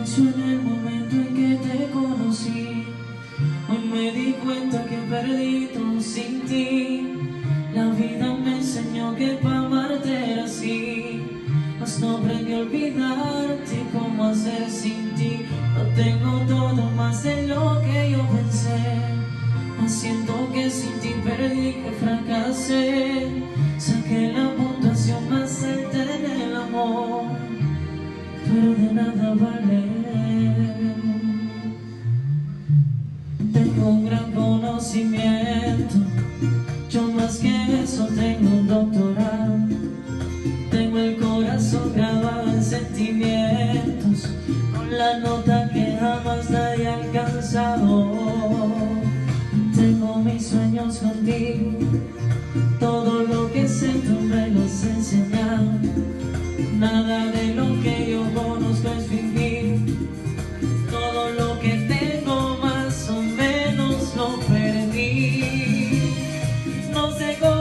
En el momento en que te conocí. Hoy me di cuenta que perdí todo sin ti. La vida me enseñó que para amarte era así. Mas no aprendí a olvidarte cómo hacer sin ti. No tengo todo más de lo que yo pensé. Mas siento que sin ti perdí, que fracasé. Pero de nada vale. Tengo un gran conocimiento, yo más que eso tengo un doctorado. Tengo el corazón grabado en sentimientos, con la nota que jamás nadie ha alcanzado. se go.